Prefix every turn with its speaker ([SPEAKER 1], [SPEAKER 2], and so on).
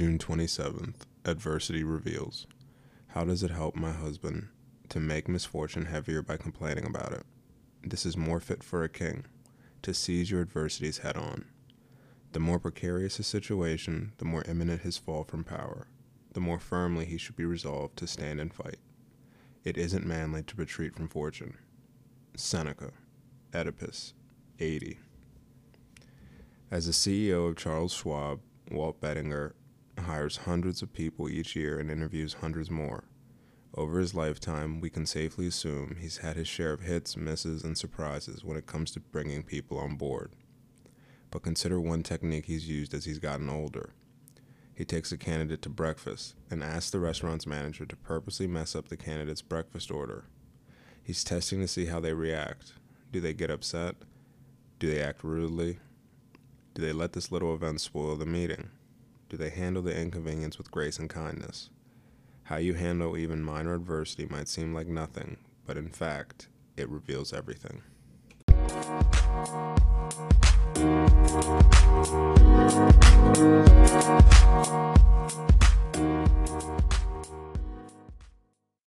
[SPEAKER 1] 27th, Adversity Reveals. How does it help my husband to make misfortune heavier by complaining about it? This is more fit for a king, to seize your adversities head on. The more precarious his situation, the more imminent his fall from power, the more firmly he should be resolved to stand and fight. It isn't manly to retreat from fortune. Seneca, Oedipus, 80. As the CEO of Charles Schwab, Walt Bettinger hires hundreds of people each year and interviews hundreds more. Over his lifetime, we can safely assume he's had his share of hits, misses, and surprises when it comes to bringing people on board. But consider one technique he's used as he's gotten older. He takes a candidate to breakfast and asks the restaurant's manager to purposely mess up the candidate's breakfast order. He's testing to see how they react. Do they get upset? Do they act rudely? Do they let this little event spoil the meeting? Do they handle the inconvenience with grace and kindness? How you handle even minor adversity might seem like nothing, but in fact, it reveals everything.